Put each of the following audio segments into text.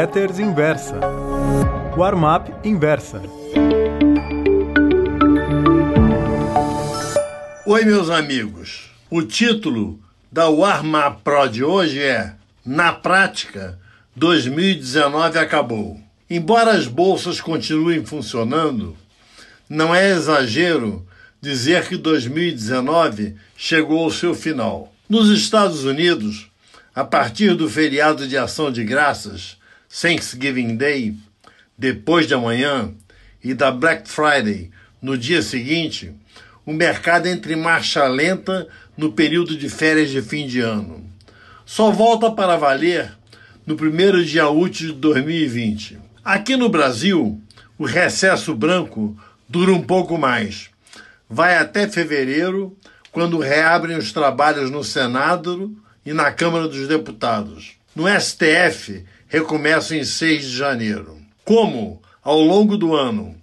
Letters Inversa. Warm-up Inversa. Oi, meus amigos. O título da Warm-up Pro de hoje é Na prática, 2019 acabou. Embora as bolsas continuem funcionando, não é exagero dizer que 2019 chegou ao seu final. Nos Estados Unidos, a partir do feriado de ação de graças, Thanksgiving Day, depois de amanhã, e da Black Friday no dia seguinte, o mercado entra em marcha lenta no período de férias de fim de ano. Só volta para valer no primeiro dia útil de 2020. Aqui no Brasil, o recesso branco dura um pouco mais. Vai até fevereiro, quando reabrem os trabalhos no Senado e na Câmara dos Deputados. No STF, recomeçam em 6 de janeiro. Como, ao longo do ano,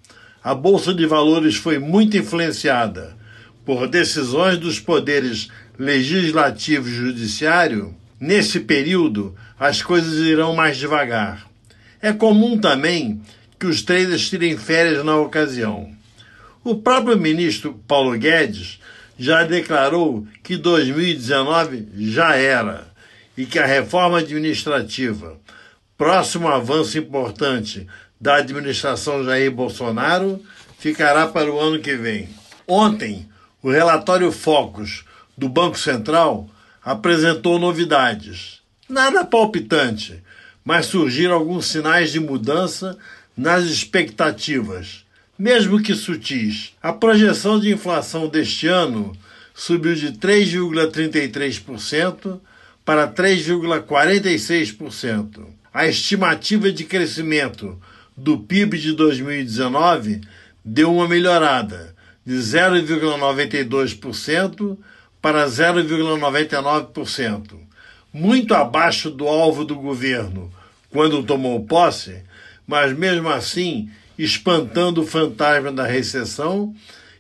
a Bolsa de Valores foi muito influenciada por decisões dos poderes legislativo e judiciário, nesse período as coisas irão mais devagar. É comum também que os traders tirem férias na ocasião. O próprio ministro Paulo Guedes já declarou que 2019 já era e que a reforma administrativa, próximo avanço importante da administração Jair Bolsonaro, ficará para o ano que vem. Ontem, o relatório Focus do Banco Central apresentou novidades. Nada palpitante, mas surgiram alguns sinais de mudança nas expectativas mesmo que sutis. A projeção de inflação deste ano subiu de 3,33% para 3,46%. A estimativa de crescimento do PIB de 2019 deu uma melhorada de 0,92% para 0,99%, muito abaixo do alvo do governo quando tomou posse, mas mesmo assim espantando o fantasma da recessão,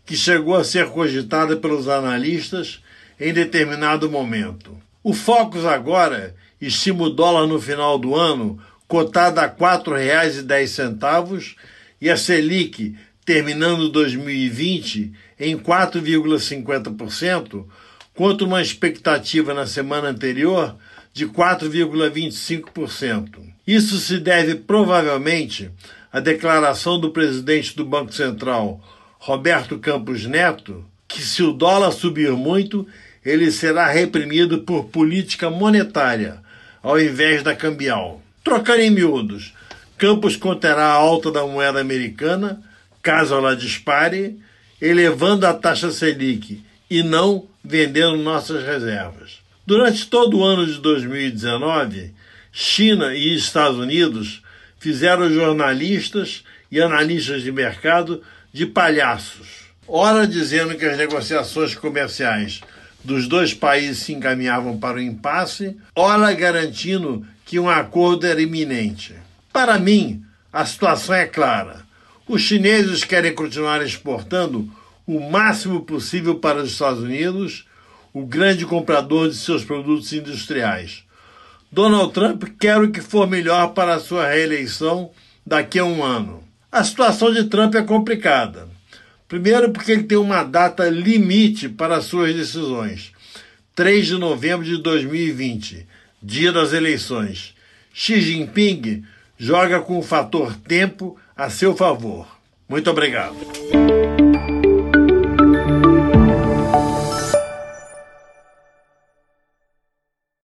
que chegou a ser cogitada pelos analistas em determinado momento. O Focus agora estima o dólar no final do ano cotado a R$ 4,10 e a Selic terminando 2020 em 4,50%, contra uma expectativa na semana anterior de 4,25%. Isso se deve provavelmente a declaração do presidente do Banco Central, Roberto Campos Neto, que se o dólar subir muito, ele será reprimido por política monetária, ao invés da cambial. Trocando em miúdos, Campos conterá a alta da moeda americana, caso ela dispare, elevando a taxa Selic e não vendendo nossas reservas. Durante todo o ano de 2019, China e Estados Unidos fizeram jornalistas e analistas de mercado de palhaços. Ora dizendo que as negociações comerciais dos dois países se encaminhavam para o impasse, ora garantindo que um acordo era iminente. Para mim, a situação é clara. Os chineses querem continuar exportando o máximo possível para os Estados Unidos, o grande comprador de seus produtos industriais. Donald Trump quer o que for melhor para a sua reeleição daqui a um ano. A situação de Trump é complicada. Primeiro, porque ele tem uma data limite para suas decisões 3 de novembro de 2020, dia das eleições. Xi Jinping joga com o fator tempo a seu favor. Muito obrigado.